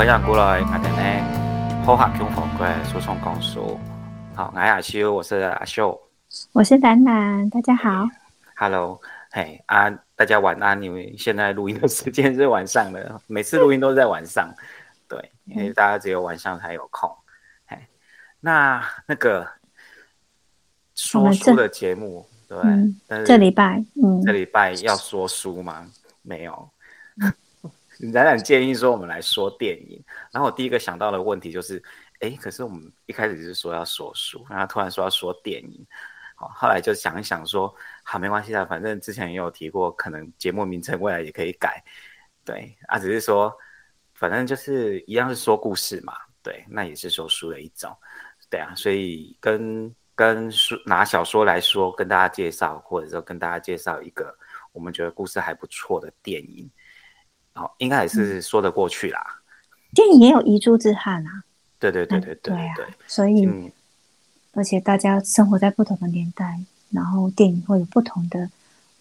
欢迎过来我哋呢好客共房嘅说唱讲述。好，我是阿修，我是阿秀，我是兰兰，大家好。Hello，嘿啊，大家晚安。因为现在录音的时间是晚上的，每次录音都是在晚上。对，因为大家只有晚上才有空。嘿，那那个说书的节目，对，但是这礼拜，嗯，这礼拜要说书吗？没有。冉冉建议说我们来说电影，然后我第一个想到的问题就是，哎，可是我们一开始是说要说书，然后突然说要说电影，好，后来就想一想说，好，没关系的，反正之前也有提过，可能节目名称未来也可以改，对，啊，只是说，反正就是一样是说故事嘛，对，那也是说书的一种，对啊，所以跟跟书拿小说来说，跟大家介绍，或者说跟大家介绍一个我们觉得故事还不错的电影。哦，应该也是说得过去啦。电影也有遗珠之憾啊。对对对对对啊！所以，而且大家生活在不同的年代，然后电影会有不同的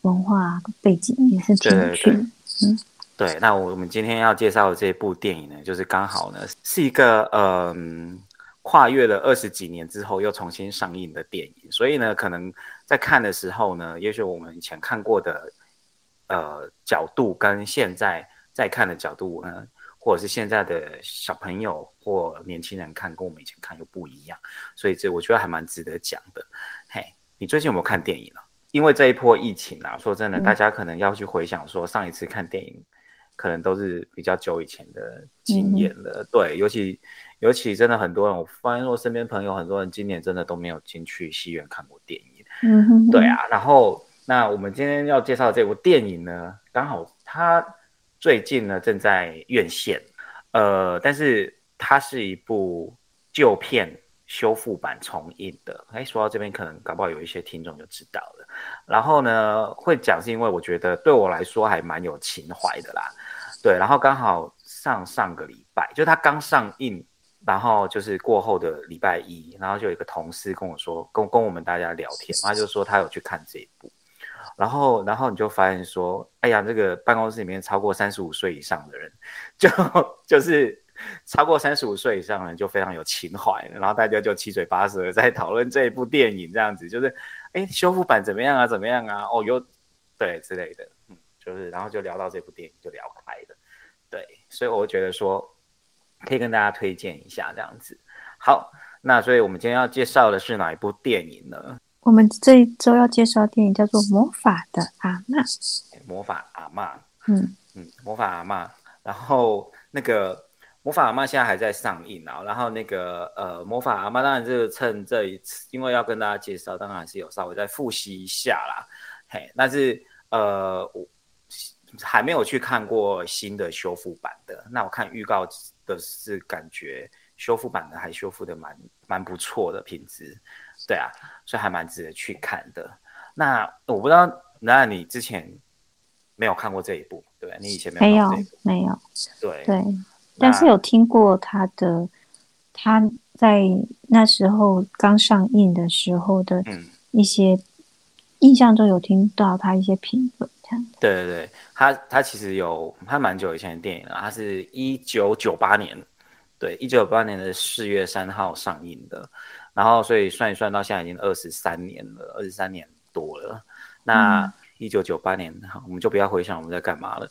文化背景，也是挺有趣的。嗯，对。那我们今天要介绍的这部电影呢，就是刚好呢是一个嗯跨越了二十几年之后又重新上映的电影，所以呢，可能在看的时候呢，也许我们以前看过的呃角度跟现在。在看的角度呢，或者是现在的小朋友或年轻人看，跟我们以前看又不一样，所以这我觉得还蛮值得讲的。嘿，你最近有没有看电影啊？因为这一波疫情啊，说真的，大家可能要去回想说上一次看电影，可能都是比较久以前的经验了。对，尤其尤其真的很多人，我发现我身边朋友很多人今年真的都没有进去戏院看过电影。嗯哼，对啊。然后那我们今天要介绍这部电影呢，刚好它。最近呢，正在院线，呃，但是它是一部旧片修复版重映的。哎，说到这边，可能搞不好有一些听众就知道了。然后呢，会讲是因为我觉得对我来说还蛮有情怀的啦。对，然后刚好上上个礼拜，就它刚上映，然后就是过后的礼拜一，然后就有一个同事跟我说，跟跟我们大家聊天，他就说他有去看这一部。然后，然后你就发现说，哎呀，这个办公室里面超过三十五岁以上的人，就 就是超过三十五岁以上的人就非常有情怀，然后大家就七嘴八舌在讨论这一部电影，这样子就是，哎，修复版怎么样啊？怎么样啊？哦，有对之类的，嗯，就是，然后就聊到这部电影就聊开了，对，所以我觉得说可以跟大家推荐一下这样子。好，那所以我们今天要介绍的是哪一部电影呢？我们这一周要介绍电影叫做《魔法的阿妈》。魔法阿妈，嗯嗯，魔法阿妈。然后那个魔法阿妈现在还在上映啊。然后那个呃，魔法阿妈当然是趁这一次，因为要跟大家介绍，当然还是有稍微再复习一下啦。嘿，但是呃，我还没有去看过新的修复版的。那我看预告的是感觉修复版的还修复的蛮蛮不错的品质。对啊，所以还蛮值得去看的。那我不知道，那你之前没有看过这一部，对你以前没有？没有，没有。对对，但是有听过他的，他在那时候刚上映的时候的一些印象中有听到他一些评论。对对对，他他其实有他蛮久以前的电影了，他是一九九八年，对，一九九八年的四月三号上映的。然后，所以算一算，到现在已经二十三年了，二十三年多了。那一九九八年，我们就不要回想我们在干嘛了。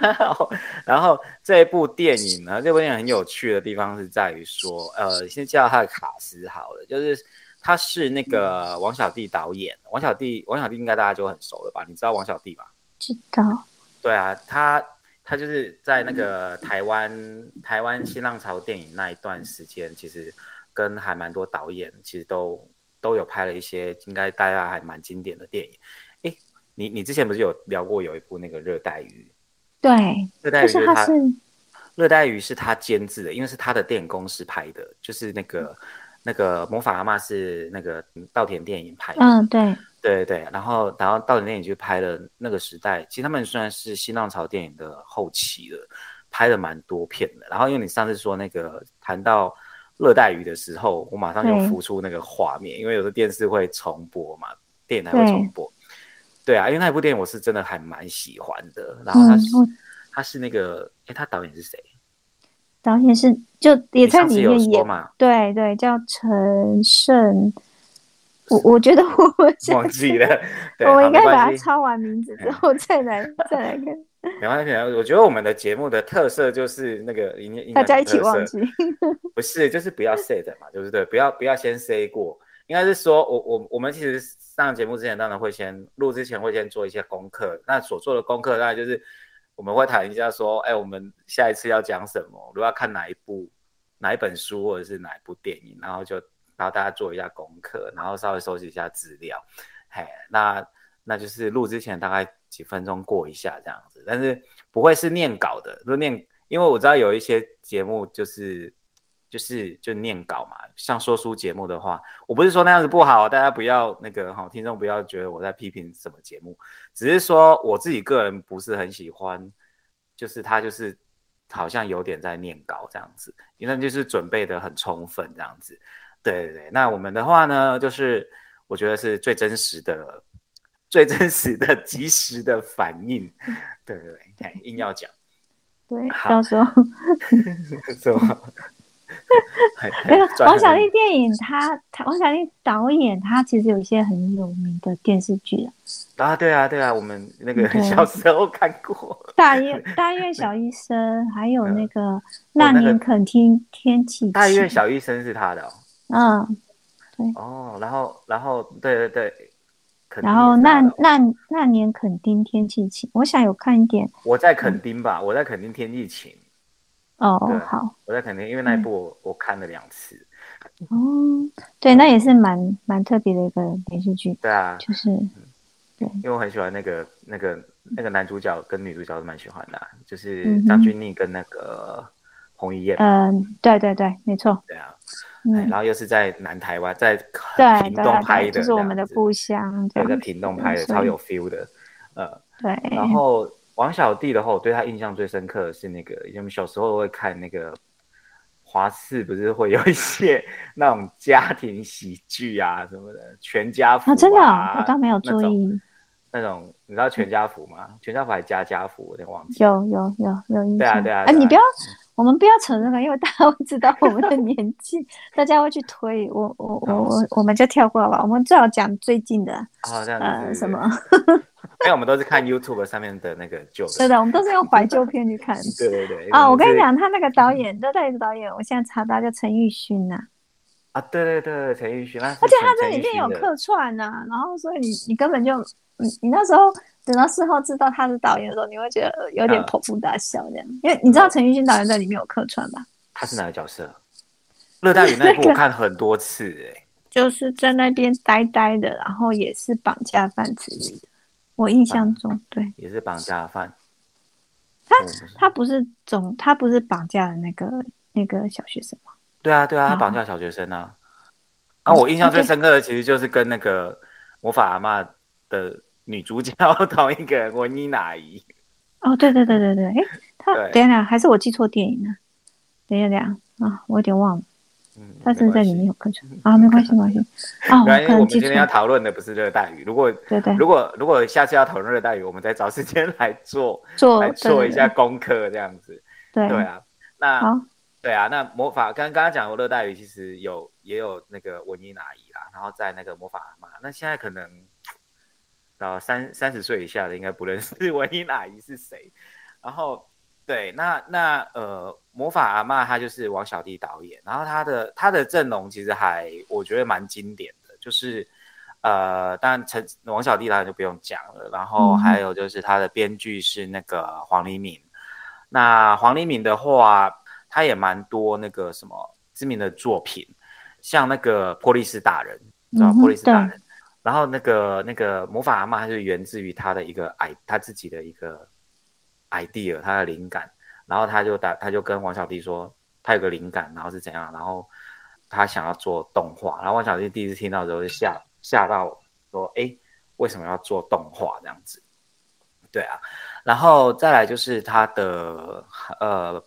然后这一部电影呢，这部电影很有趣的地方是在于说，呃，先介绍他的卡斯好了，就是他是那个王小弟导演，王小弟，王小弟应该大家就很熟了吧？你知道王小弟吧？知道。对啊，他他就是在那个台湾台湾新浪潮电影那一段时间，其实。跟还蛮多导演其实都都有拍了一些，应该大家还蛮经典的电影。哎，你你之前不是有聊过有一部那个热带鱼？对，热带鱼是他热带鱼是他监制的，因为是他的电影公司拍的，就是那个那个魔法阿妈是那个稻田电影拍的。嗯，对，对对然后然后稻田电影就拍了那个时代，其实他们算是新浪潮电影的后期了，拍了蛮多片的。然后因为你上次说那个谈到。热带鱼的时候，我马上就浮出那个画面，因为有时候电视会重播嘛，电影台会重播。对啊，因为那部电影我是真的还蛮喜欢的。然后他是他是那个，哎，他导演是谁？导演是就也在里面演嘛？对对，叫陈胜。我我觉得我忘记了，我应该把它抄完名字之后再来再来看。没关系，我觉得我们的节目的特色就是那个大家一起忘记，不是就是不要 say 的嘛，对不对？不要不要先 say 过，应该是说我我我们其实上节目之前当然会先录之前会先做一些功课，那所做的功课大概就是我们会谈一下说，哎，我们下一次要讲什么，如果要看哪一部哪一本书或者是哪一部电影，然后就。然后大家做一下功课，然后稍微收集一下资料，嘿，那那就是录之前大概几分钟过一下这样子，但是不会是念稿的，如果念，因为我知道有一些节目就是就是就念稿嘛，像说书节目的话，我不是说那样子不好，大家不要那个哈，听众不要觉得我在批评什么节目，只是说我自己个人不是很喜欢，就是他就是好像有点在念稿这样子，因为就是准备的很充分这样子。对对对，那我们的话呢，就是我觉得是最真实的、最真实的、及时的反应。对对对，硬要讲，对，到时候 什么？没有王小利电影，他他王小利导演，他其实有一些很有名的电视剧啊，对啊对啊，我们那个小时候看过《大院 大院小医生》，还有那个《那年肯听天气》。大院小医生是他的。嗯，对哦，然后，然后，对对对，然后那那那年垦丁天气晴，我想有看一点。我在垦丁吧，我在垦丁天气晴。哦，好，我在垦丁，因为那一部我我看了两次。哦，对，那也是蛮蛮特别的一个连续剧。对啊，就是对，因为我很喜欢那个那个那个男主角跟女主角都蛮喜欢的，就是张钧甯跟那个彭于晏。嗯，对对对，没错。对啊。然后又是在南台湾，在屏东拍的，就是我们的故乡。对，在屏东拍的，超有 feel 的。呃，对。然后王小弟的话，我对他印象最深刻的是那个，因为我们小时候会看那个华视，不是会有一些 那种家庭喜剧啊什么的，全家福啊。真的，我倒没有注意。那种你知道全家福吗？全家福还是家家福，我有点忘记。有有有有印象。对啊对啊。哎，你不要。我们不要承认了，因为大家 会知道我们的年纪，大家会去推我我我我，我们就跳过吧。我们最好讲最近的啊，这样子什么？因为我们都是看 YouTube 上面的那个旧的，对的，我们都是用怀旧片去看。对对对。啊，我跟你讲，他那个导演，这代理导演，我现在查到叫陈奕迅呐。啊，对对对，陈奕迅，而且他这里面有客串呐，然后所以你你根本就你你那时候。等到事后知道他是导演的时候，你会觉得有点捧腹大笑这样，因为你知道陈奕迅导演在里面有客串吧？他是哪个角色？热带雨那部我看很多次哎，就是在那边呆呆的，然后也是绑架犯之类的。我印象中，对，也是绑架犯。他他不是总他不是绑架的那个那个小学生吗？对啊对啊，他绑架小学生啊。啊，我印象最深刻的其实就是跟那个魔法阿妈的。女主角同一个文妮娜姨。哦，对对对对对，哎，他等一下还是我记错电影了？等一下等一下。啊，我有点忘了，嗯，他是在里面有客串？啊，没关系没关系。啊，我们今天要讨论的不是热带雨，如果对对，如果如果下次要讨论热带雨，我们再找时间来做 做来做一下功课这样子，对。对啊，那对啊，那魔法刚刚刚讲过热带雨，其实有也有那个文妮娜姨啦，然后在那个魔法嘛，那现在可能。到三三十岁以下的应该不认识文英阿姨是谁，然后对，那那呃魔法阿妈她就是王小弟导演，然后他的他的阵容其实还我觉得蛮经典的，就是呃当然陈王小弟当然就不用讲了，然后还有就是他的编剧是那个黄黎明，那黄黎明的话他也蛮多那个什么知名的作品，像那个波利斯大人，知道波利斯大人。然后那个那个魔法阿妈，它是源自于他的一个 i 他自己的一个 idea，他的灵感。然后他就打，他就跟王小弟说，他有个灵感，然后是怎样，然后他想要做动画。然后王小弟第一次听到之后就吓吓到，说：“哎，为什么要做动画这样子？”对啊，然后再来就是他的呃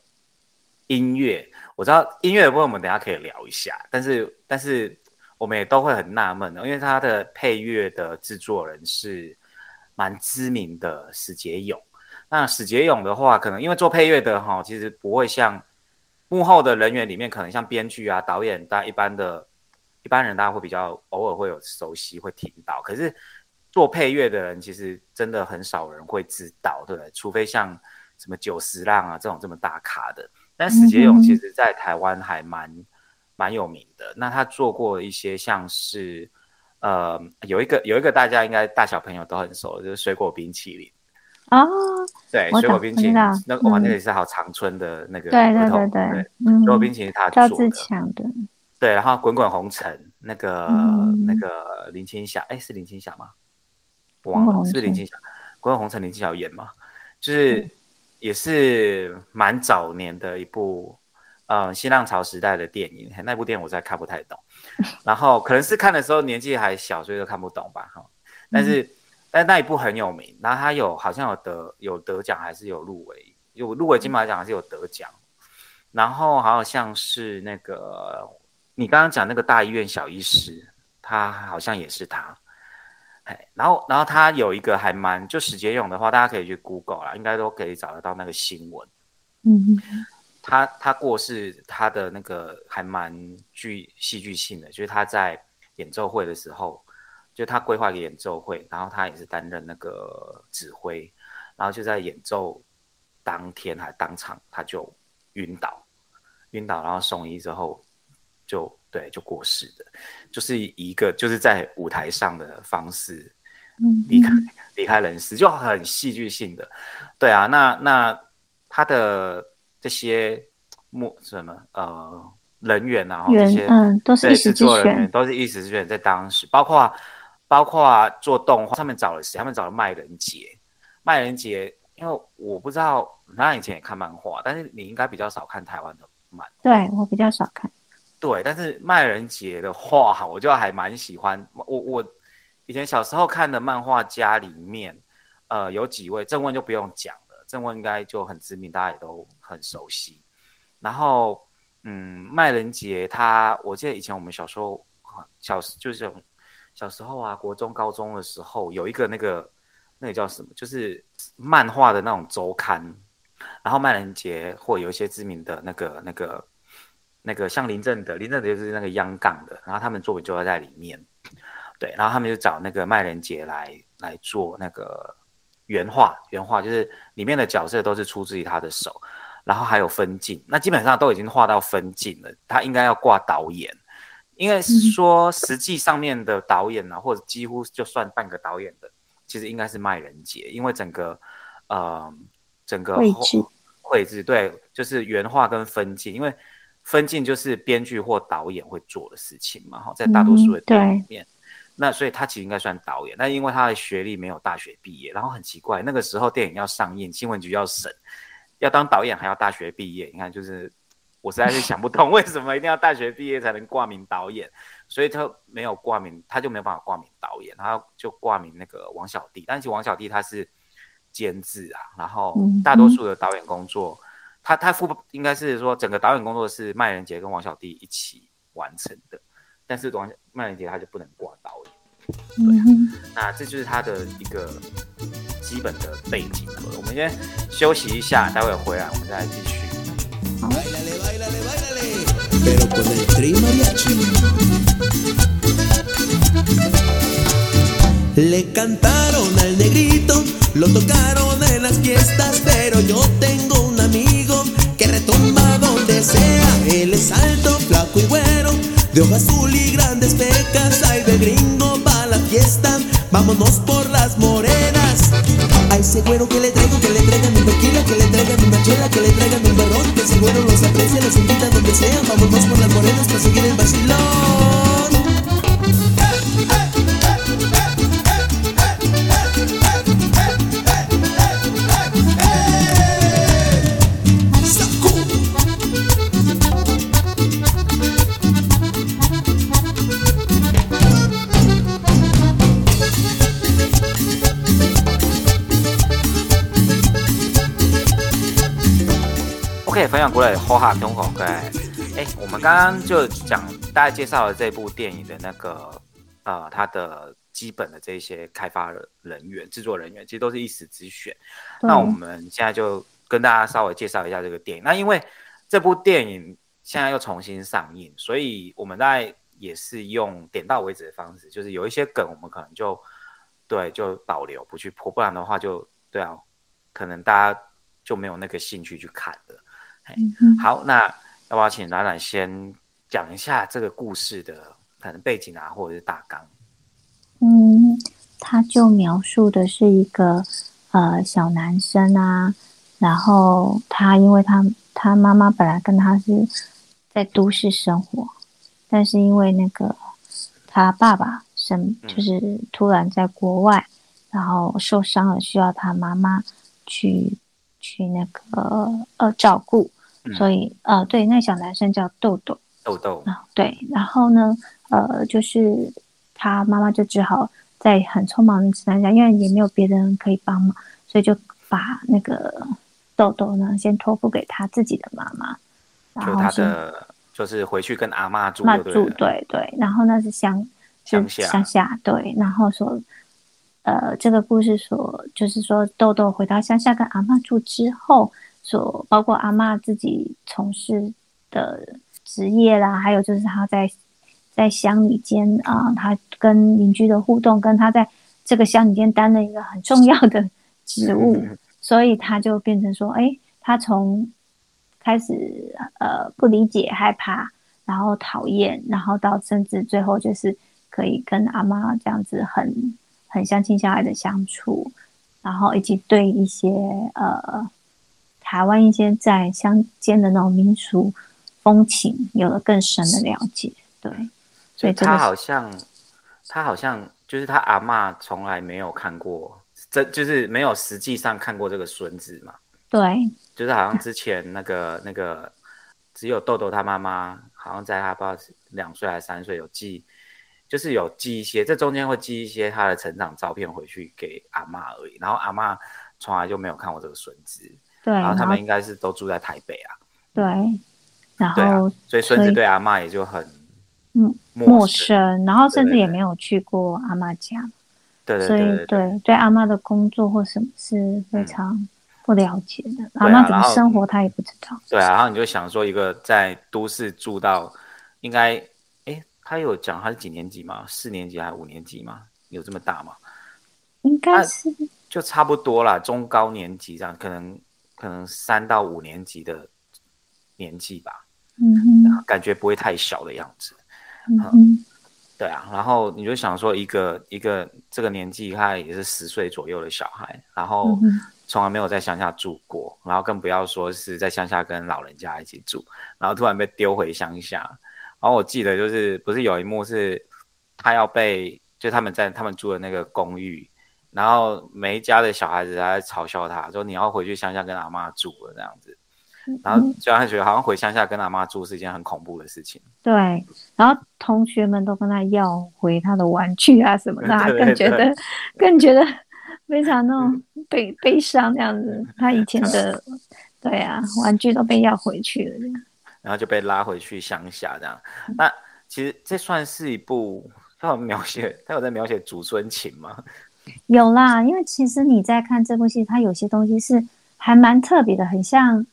音乐，我知道音乐的部分我们等下可以聊一下，但是但是。我们也都会很纳闷的，因为他的配乐的制作人是蛮知名的史杰勇。那史杰勇的话，可能因为做配乐的哈，其实不会像幕后的人员里面，可能像编剧啊、导演，大家一般的一般人，大家会比较偶尔会有熟悉，会听到。可是做配乐的人，其实真的很少人会知道，对不对？除非像什么九十浪啊这种这么大咖的。但史杰勇其实在台湾还蛮蛮有名的。那他做过一些像是呃有一个有一个大家应该大小朋友都很熟，就是水果冰淇淋。哦，对，水果冰淇淋，那哇，那个是好长春的那个，对对对对，水果冰淇淋他做的，的，对，然后滚滚红尘，那个那个林青霞，哎，是林青霞吗？忘了，是不是林青霞？滚滚红尘林青霞演吗？就是也是蛮早年的一部，呃，新浪潮时代的电影，那部电影我实在看不太懂，然后可能是看的时候年纪还小，所以都看不懂吧，哈，但是。但那一部很有名，然后他有好像有得有得奖，还是有入围，有入围金马奖还是有得奖。然后好像是那个你刚刚讲那个大医院小医师，他好像也是他。哎，然后然后他有一个还蛮就史杰勇的话，大家可以去 Google 啦，应该都可以找得到那个新闻。嗯，他他过世，他的那个还蛮具戏剧性的，就是他在演奏会的时候。就他规划一个演奏会，然后他也是担任那个指挥，然后就在演奏当天还当场他就晕倒，晕倒，然后送医之后就对就过世的，就是一个就是在舞台上的方式离开离开人世，就很戏剧性的，对啊，那那他的这些幕什么呃人员啊，这些嗯都是制作人员都是一时之选，在当时包括。包括做动画，他们找了谁？他们找了麦仁杰。麦仁杰，因为我不知道，他以前也看漫画，但是你应该比较少看台湾的漫。对我比较少看。对，但是麦仁杰的画，我就还蛮喜欢。我我以前小时候看的漫画家里面，呃，有几位，正问就不用讲了，正问应该就很知名，大家也都很熟悉。然后，嗯，麦仁杰他，我记得以前我们小时候，小时就是。小时候啊，国中、高中的时候，有一个那个那个叫什么，就是漫画的那种周刊，然后麦人杰或有一些知名的那个、那个、那个，像林正德，林正德就是那个央杠的，然后他们作品就会在里面，对，然后他们就找那个麦人杰来来做那个原画，原画就是里面的角色都是出自于他的手，然后还有分镜，那基本上都已经画到分镜了，他应该要挂导演。应该是说，实际上面的导演呢，或者几乎就算半个导演的，其实应该是麦人杰，因为整个，呃，整个绘制，绘制对，就是原画跟分镜，因为分镜就是编剧或导演会做的事情嘛，哈，在大多数的电影里面，那所以他其实应该算导演，但因为他的学历没有大学毕业，然后很奇怪，那个时候电影要上映，新闻局要审，要当导演还要大学毕业，你看就是。我实在是想不通，为什么一定要大学毕业才能挂名导演？所以他没有挂名，他就没有办法挂名导演，他就挂名那个王小弟。但是王小弟他是监制啊，然后大多数的导演工作，他他副应该是说整个导演工作是麦仁杰跟王小弟一起完成的，但是多少慢一点他就不能挂到对呀那这就是他的一个基本的背景我们先休息一下待会回来我们再来继续。De ojos azul y grandes pecas. Ay, de gringo va la fiesta, vámonos por las morenas. A ese güero que le traigo, que le traigan un tequila, que le traigan una chela, que le traigan un barrón, que ese güero los aprecia, los invita donde sea, vámonos por las morenas para seguir el vacilón. OK，分享过来好哈，中口对。哎，我们刚刚就讲大家介绍了这部电影的那个呃，它的基本的这些开发人员、制作人员，其实都是一时之选。那我们现在就跟大家稍微介绍一下这个电影。那因为这部电影现在又重新上映，所以我们在也是用点到为止的方式，就是有一些梗我们可能就对就保留不去破，不然的话就对啊，可能大家就没有那个兴趣去看了。好，那要不要请冉冉先讲一下这个故事的可能背景啊，或者是大纲？嗯，他就描述的是一个呃小男生啊，然后他因为他他妈妈本来跟他是在都市生活，但是因为那个他爸爸生就是突然在国外，然后受伤了，需要他妈妈去去那个呃照顾。所以，呃，对，那小男生叫豆豆，豆豆啊，对，然后呢，呃，就是他妈妈就只好在很匆忙的情况下，因为也没有别人可以帮忙，所以就把那个豆豆呢先托付给他自己的妈妈，然后他的就是回去跟阿妈住，住，对对，然后那是乡乡下乡下，对，然后说，呃，这个故事说就是说豆豆回到乡下跟阿妈住之后。所包括阿妈自己从事的职业啦，还有就是他在在乡里间啊，他跟邻居的互动，跟他在这个乡里间担任一个很重要的职 务，所以他就变成说，哎，他从开始呃不理解、害怕，然后讨厌，然后到甚至最后就是可以跟阿妈这样子很很相亲相爱的相处，然后以及对一些呃。台湾一些在乡间的那种民俗风情有了更深的了解，对，所以他好像他好像就是他阿妈从来没有看过，这就是没有实际上看过这个孙子嘛，对，就是好像之前那个那个只有豆豆他妈妈好像在他不知道两岁还是三岁有寄，就是有寄一些，这中间会寄一些他的成长照片回去给阿妈而已，然后阿妈从来就没有看过这个孙子。对，然后他们应该是都住在台北啊。对，然后所以孙子对阿妈也就很嗯陌生，然后甚至也没有去过阿妈家。对对对。所以对对阿妈的工作或什么是非常不了解的，阿妈怎么生活他也不知道。对啊，然后你就想说一个在都市住到应该哎，他有讲他是几年级吗？四年级还是五年级吗？有这么大吗？应该是就差不多啦，中高年级这样可能。可能三到五年级的年纪吧，嗯感觉不会太小的样子，嗯对啊，然后你就想说一个一个这个年纪，他也是十岁左右的小孩，然后从来没有在乡下住过，然后更不要说是在乡下跟老人家一起住，然后突然被丢回乡下，然后我记得就是不是有一幕是他要被就他们在他们住的那个公寓。然后每一家的小孩子还在嘲笑他，说你要回去乡下跟阿妈住了这样子，然后就让他觉得好像回乡下跟阿妈住是一件很恐怖的事情。对，然后同学们都跟他要回他的玩具啊什么的，他更觉得更觉得非常那种悲悲伤这样子。他以前的 对啊，玩具都被要回去了，然后就被拉回去乡下这样。那其实这算是一部他有描写，他有在描写祖孙情吗？有啦，因为其实你在看这部戏，它有些东西是还蛮特别的，很像，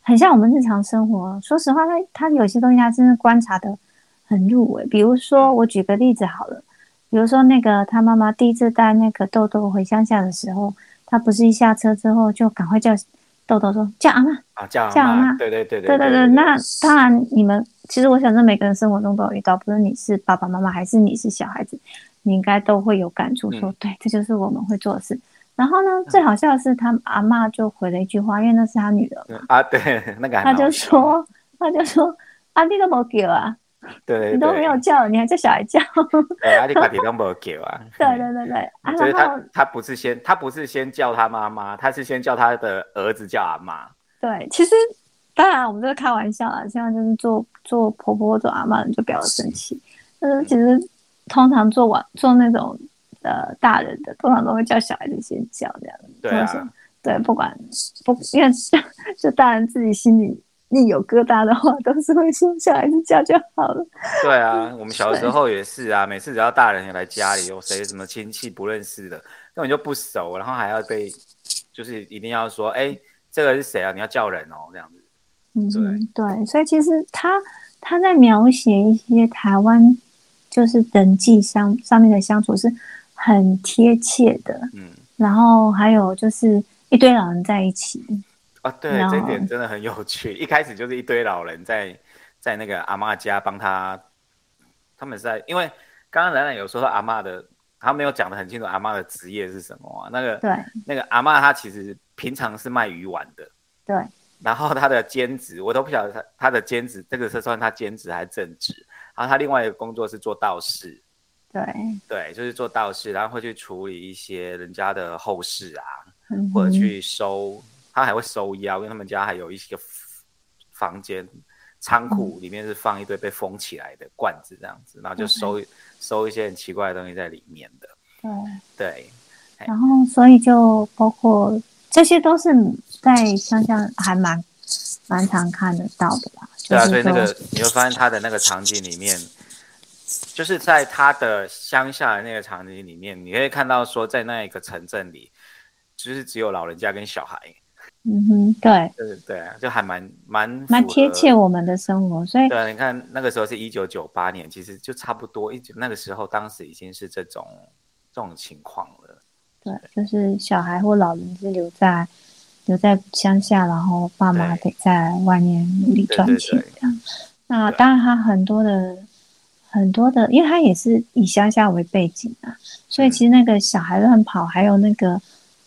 很像我们日常生活。说实话，它它有些东西，它真的观察的很入微。比如说，我举个例子好了，比如说那个他妈妈第一次带那个豆豆回乡下的时候，他不是一下车之后就赶快叫豆豆说叫阿妈啊，叫阿妈，对对对对对对。那当然，你们其实我想说，每个人生活中都有遇到，不论你是爸爸妈妈还是你是小孩子。你应该都会有感触，说对，这就是我们会做的事。然后呢，最好笑的是，他阿妈就回了一句话，因为那是他女儿嘛。啊，对，那个他就说，他就说，阿弟都没叫啊，对，你都没有叫，你还叫小孩叫。阿弟爸弟都没叫啊。对对对对。所以他他不是先他不是先叫他妈妈，他是先叫他的儿子叫阿妈。对，其实当然我们这是开玩笑啊，现在就是做做婆婆做阿妈，的就不要生气。但是其实。通常做完做那种呃大人的，通常都会叫小孩子先叫这样子。对啊，对，不管不因为就大人自己心里一有疙瘩的话，都是会说小孩子叫就好了。对啊，我们小时候也是啊，每次只要大人来家里，有谁什么亲戚不认识的，根本就不熟，然后还要被就是一定要说，哎，这个是谁啊？你要叫人哦，这样子。嗯，对，所以其实他他在描写一些台湾就是人际相上面的相处是很贴切的，嗯，然后还有就是一堆老人在一起。啊，对，这点真的很有趣。一开始就是一堆老人在在那个阿妈家帮他，他们在，因为刚刚冉冉有说到阿妈的，他没有讲的很清楚，阿妈的职业是什么啊？那个，对，那个阿妈她其实平常是卖鱼丸的，对，然后她的兼职我都不晓得她她的兼职这个是算她兼职还是正职？然后他另外一个工作是做道士，对，对，就是做道士，然后会去处理一些人家的后事啊，或者去收。他还会收腰，因为他们家还有一些房间、仓库，里面是放一堆被封起来的罐子，这样子，然后就收收一些很奇怪的东西在里面的。对，对。然后，所以就包括这些都是在乡下还蛮蛮常看得到的吧？对啊，所以那个你会发现他的那个场景里面，就是在他的乡下的那个场景里面，你可以看到说，在那一个城镇里，就是只有老人家跟小孩。嗯哼，对，对对啊，就还蛮蛮蛮贴切我们的生活，所以对啊，你看那个时候是一九九八年，其实就差不多一九那个时候，当时已经是这种这种情况了。对，就是小孩或老人是留在留在乡下，然后爸妈得在外面努力赚钱这样。那当然，他很多的很多的，因为他也是以乡下为背景啊，所以其实那个小孩乱跑，还有那个。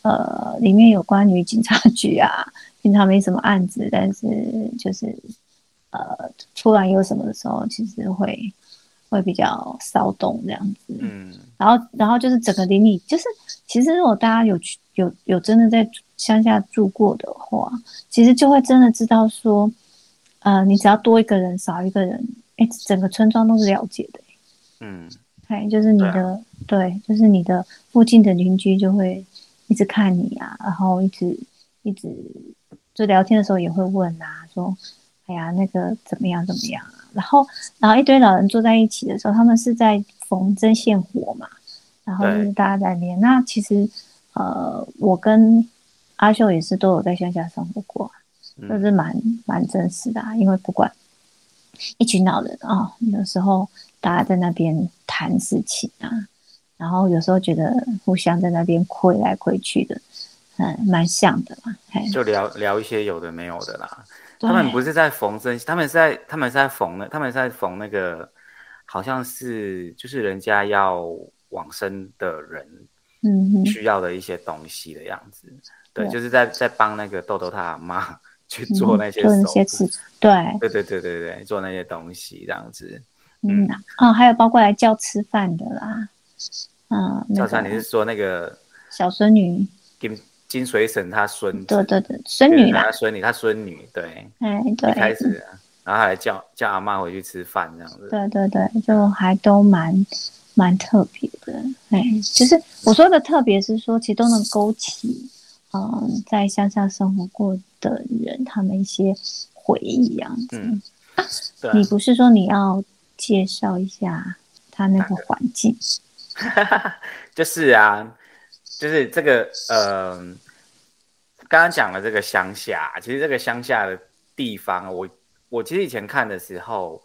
呃，里面有关于警察局啊，平常没什么案子，但是就是呃，突然有什么的时候，其实会会比较骚动这样子。嗯，然后然后就是整个邻里，就是其实如果大家有去有有真的在乡下住过的话，其实就会真的知道说，呃，你只要多一个人少一个人，哎，整个村庄都是了解的。嗯，哎，就是你的对，就是你的附近的邻居就会。一直看你啊，然后一直一直就聊天的时候也会问啊，说，哎呀，那个怎么样怎么样啊？然后然后一堆老人坐在一起的时候，他们是在缝针线活嘛，然后就是大家在练。那其实呃，我跟阿秀也是都有在乡下生活过，就是蛮蛮真实的，啊，因为不管一群老人啊，有时候大家在那边谈事情啊。然后有时候觉得互相在那边亏来亏去的，嗯，蛮像的嘛。就聊聊一些有的没有的啦。他们不是在缝针，他们是在他们是在缝那他们是在缝那个，好像是就是人家要往生的人，嗯，需要的一些东西的样子。对，就是在在帮那个豆豆他妈 去做那些做那些事，对，对对对对对，做那些东西这样子。嗯，哦，还有包括来叫吃饭的啦。嗯，赵三，你是说那个小孙女金金水婶她孙子？对对对，孙女啦，孙女，他孙女，对，哎，对，开始，然后还叫叫阿妈回去吃饭这样子。对对对，就还都蛮蛮特别的，哎，就是我说的特别是说，其实都能勾起，嗯，在乡下生活过的人他们一些回忆样子。嗯，你不是说你要介绍一下他那个 环境？就是啊，就是这个呃，刚刚讲了这个乡下，其实这个乡下的地方，我我其实以前看的时候，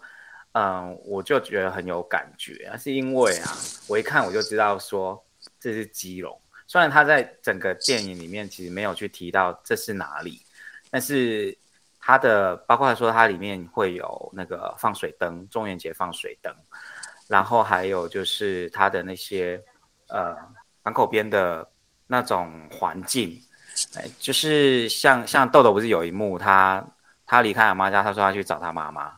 嗯，我就觉得很有感觉，是因为啊，我一看我就知道说这是基隆，虽然他在整个电影里面其实没有去提到这是哪里，但是他的包括说它里面会有那个放水灯，中元节放水灯。然后还有就是他的那些，呃，港口边的那种环境，哎，就是像像豆豆不是有一幕，他他离开阿妈家，他说他去找他妈妈，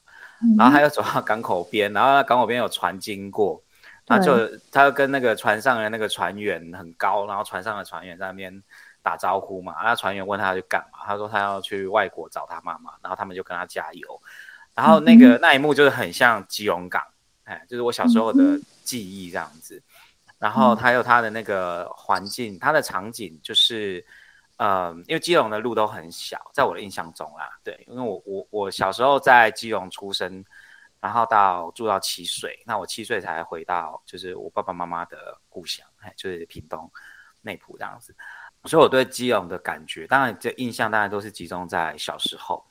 然后他又走到港口边，然后港口边有船经过，他就他跟那个船上的那个船员很高，然后船上的船员在那边打招呼嘛，那船员问他要去干嘛，他说他要去外国找他妈妈，然后他们就跟他加油，然后那个那一幕就是很像基隆港。哎，就是我小时候的记忆这样子，然后还有他的那个环境，他的场景就是，呃，因为基隆的路都很小，在我的印象中啦，对，因为我我我小时候在基隆出生，然后到住到七岁，那我七岁才回到就是我爸爸妈妈的故乡，哎，就是屏东内埔这样子，所以我对基隆的感觉，当然这印象当然都是集中在小时候。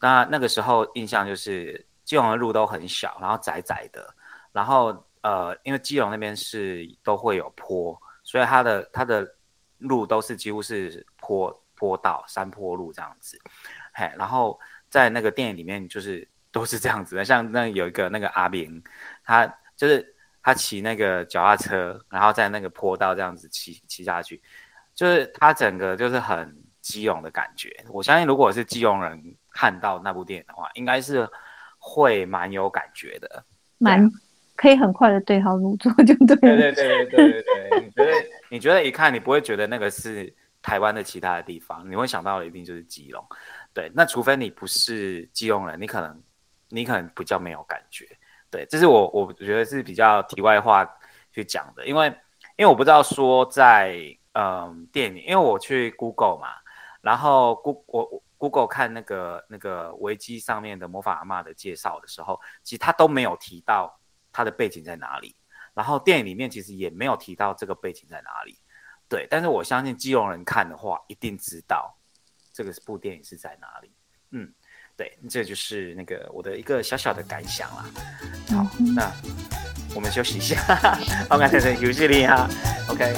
那那个时候印象就是基隆的路都很小，然后窄窄的，然后呃，因为基隆那边是都会有坡，所以它的它的路都是几乎是坡坡道、山坡路这样子，嘿，然后在那个电影里面就是都是这样子的，像那有一个那个阿明，他就是他骑那个脚踏车，然后在那个坡道这样子骑骑下去，就是他整个就是很基隆的感觉。我相信如果是基隆人。看到那部电影的话，应该是会蛮有感觉的，蛮可以很快的对号入座，就对。对对对对对对对。你觉得你觉得一看你不会觉得那个是台湾的其他的地方，你会想到的一定就是基隆。对，那除非你不是基隆人，你可能你可能比较没有感觉。对，这是我我觉得是比较题外话去讲的，因为因为我不知道说在嗯电影，因为我去 Google 嘛，然后 Google 我。Google 看那个那个维基上面的魔法阿妈的介绍的时候，其实他都没有提到他的背景在哪里，然后电影里面其实也没有提到这个背景在哪里。对，但是我相信基隆人看的话，一定知道这个部电影是在哪里。嗯，对，这就是那个我的一个小小的感想啦。好，那我们休息一下，我们看看游戏里啊，OK。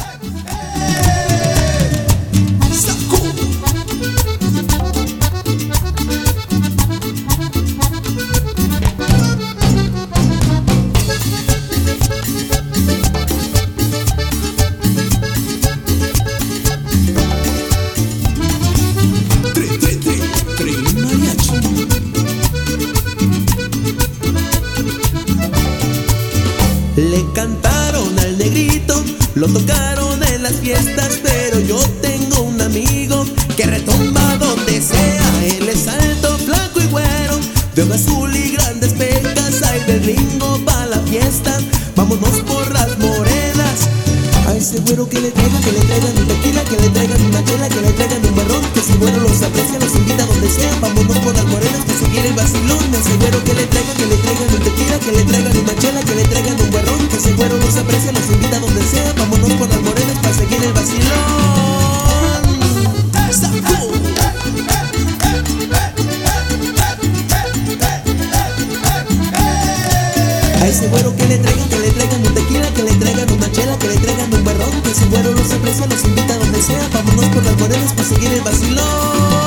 Güero, de un azul y grandes pecas. Hay del gringo pa' la fiesta, vámonos por las morenas. A ese güero que le traigan, que le traigan un tequila, que le traigan una chela, que le traigan un barrón. Que si bueno los aprecia, los invita donde sea. Vámonos por las morenas, que seguir el vacilón. A ese güero que le traigan, que le traigan un tequila, que le traigan una chela, que le traigan un barrón. Que si bueno los aprecia, los invita donde sea. Vámonos por las morenas para seguir el vacilón. A ese güero que le traigan, que le traigan un tequila, que le traigan una chela, que le traigan un berrón. Que ese güero los aprecia, los invita a donde sea. Vámonos por las morenas para seguir el vacilón.